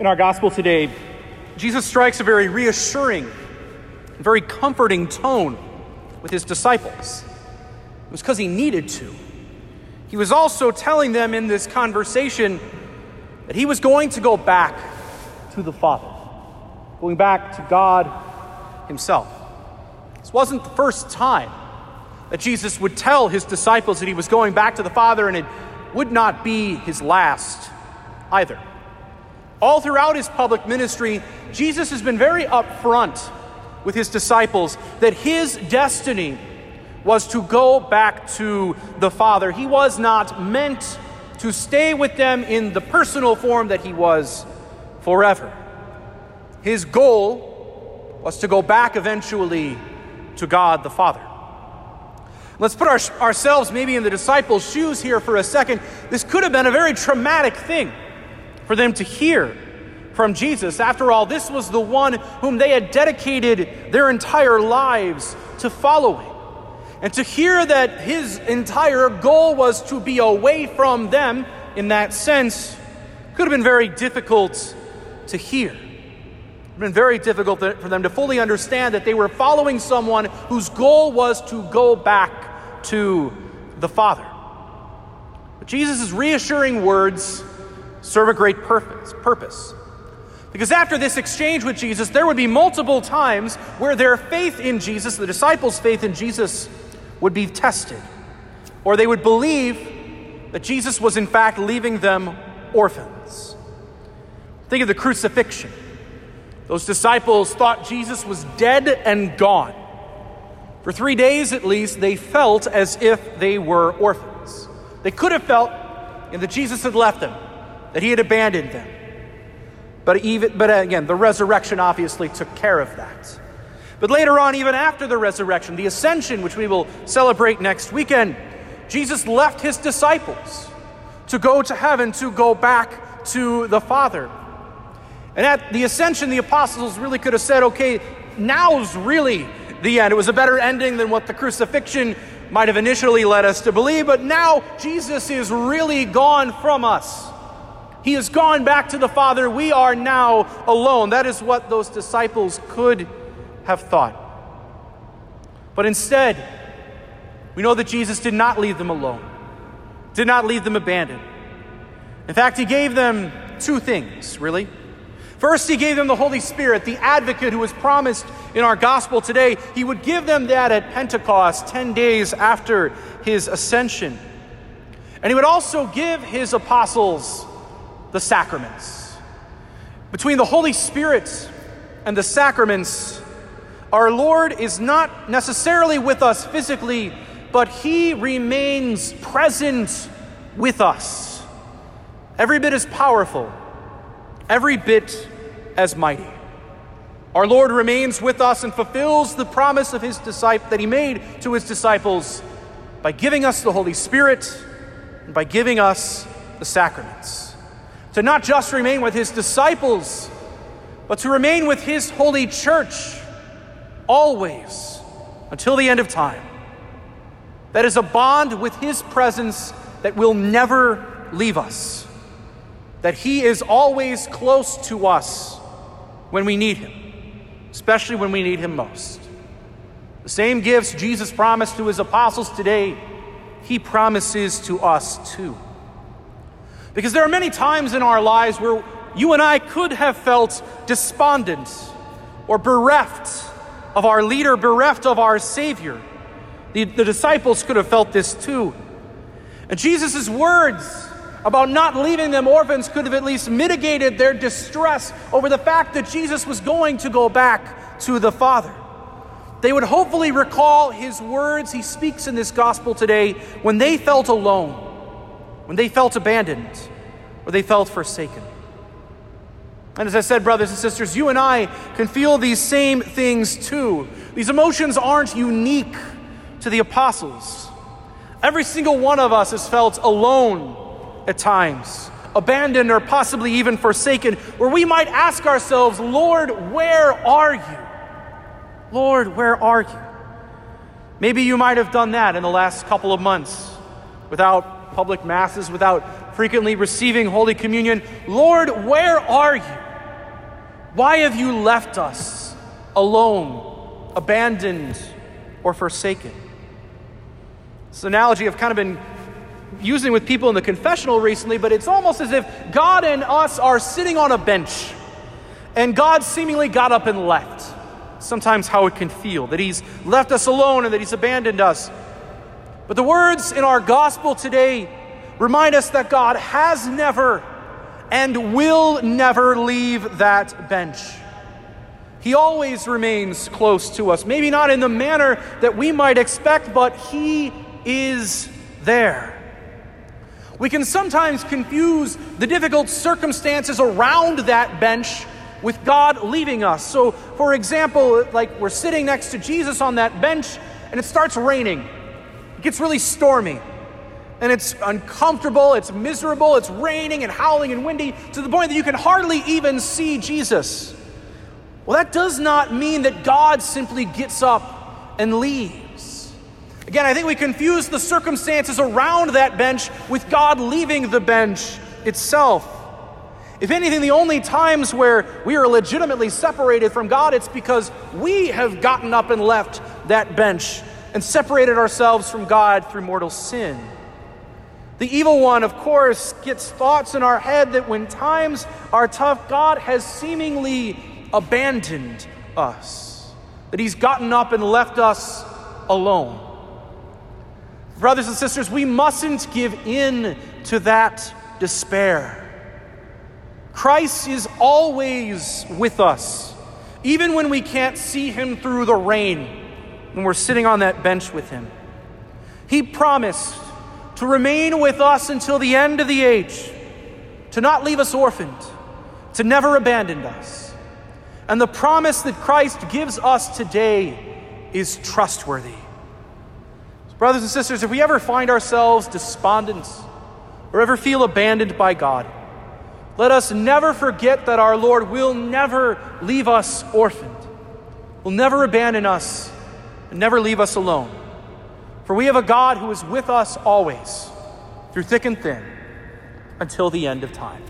In our gospel today, Jesus strikes a very reassuring, very comforting tone with his disciples. It was because he needed to. He was also telling them in this conversation that he was going to go back to the Father, going back to God himself. This wasn't the first time that Jesus would tell his disciples that he was going back to the Father, and it would not be his last either. All throughout his public ministry, Jesus has been very upfront with his disciples that his destiny was to go back to the Father. He was not meant to stay with them in the personal form that he was forever. His goal was to go back eventually to God the Father. Let's put our, ourselves maybe in the disciples' shoes here for a second. This could have been a very traumatic thing for them to hear from Jesus. After all, this was the one whom they had dedicated their entire lives to following. And to hear that his entire goal was to be away from them in that sense could have been very difficult to hear. It would have been very difficult for them to fully understand that they were following someone whose goal was to go back to the Father. But Jesus' reassuring words serve a great purpose. purpose. Because after this exchange with Jesus, there would be multiple times where their faith in Jesus, the disciples' faith in Jesus, would be tested. Or they would believe that Jesus was in fact leaving them orphans. Think of the crucifixion. Those disciples thought Jesus was dead and gone. For three days at least, they felt as if they were orphans. They could have felt that Jesus had left them that he had abandoned them. But, even, but uh, again, the resurrection obviously took care of that. But later on, even after the resurrection, the ascension, which we will celebrate next weekend, Jesus left his disciples to go to heaven, to go back to the Father. And at the ascension, the apostles really could have said, okay, now's really the end. It was a better ending than what the crucifixion might have initially led us to believe, but now Jesus is really gone from us. He has gone back to the Father. We are now alone. That is what those disciples could have thought. But instead, we know that Jesus did not leave them alone, did not leave them abandoned. In fact, He gave them two things, really. First, He gave them the Holy Spirit, the advocate who was promised in our gospel today. He would give them that at Pentecost, 10 days after His ascension. And He would also give His apostles the sacraments. Between the Holy Spirit and the sacraments, our Lord is not necessarily with us physically, but He remains present with us. Every bit as powerful, every bit as mighty. Our Lord remains with us and fulfills the promise of his disciple that he made to his disciples by giving us the Holy Spirit and by giving us the sacraments to not just remain with his disciples, but to remain with his holy church always until the end of time. That is a bond with his presence that will never leave us. That he is always close to us when we need him, especially when we need him most. The same gifts Jesus promised to his apostles today, he promises to us too. Because there are many times in our lives where you and I could have felt despondent or bereft of our leader, bereft of our Savior. The, the disciples could have felt this too. And Jesus' words about not leaving them orphans could have at least mitigated their distress over the fact that Jesus was going to go back to the Father. They would hopefully recall his words he speaks in this gospel today when they felt alone when they felt abandoned or they felt forsaken. And as I said, brothers and sisters, you and I can feel these same things too. These emotions aren't unique to the apostles. Every single one of us has felt alone at times, abandoned or possibly even forsaken, where we might ask ourselves, Lord, where are you? Lord, where are you? Maybe you might have done that in the last couple of months without public masses, without frequently receiving Holy Communion. Lord, where are you? Why have you left us alone, abandoned, or forsaken? This analogy I've kind of been using with people in the confessional recently, but it's almost as if God and us are sitting on a bench, and God seemingly got up and left. Sometimes how it can feel that He's left us alone and that He's abandoned us. But the words in our gospel today remind us that God has never and will never leave that bench. He always remains close to us. Maybe not in the manner that we might expect, but He is there. We can sometimes confuse the difficult circumstances around that bench with God leaving us. So, for example, like we're sitting next to Jesus on that bench and it starts raining. It gets really stormy and it's uncomfortable, it's miserable, it's raining and howling and windy to the point that you can hardly even see Jesus. Well, that does not mean that God simply gets up and leaves. Again, I think we confuse the circumstances around that bench with God leaving the bench itself. If anything, the only times where we are legitimately separated from God, it's because we have gotten up and left that bench and separated ourselves from God through mortal sin. The evil one, of course, gets thoughts in our head that when times are tough, God has seemingly abandoned us, that he's gotten up and left us alone. Brothers and sisters, we mustn't give in to that despair. Christ is always with us, even when we can't see him through the rain, when we're sitting on that bench with him. He promised to remain with us until the end of the age, to not leave us orphaned, to never abandon us. And the promise that Christ gives us today is trustworthy. Brothers and sisters, if we ever find ourselves despondent or ever feel abandoned by God, let us never forget that our Lord will never leave us orphaned, will never abandon us, and never leave us alone. For we have a God who is with us always, through thick and thin, until the end of time.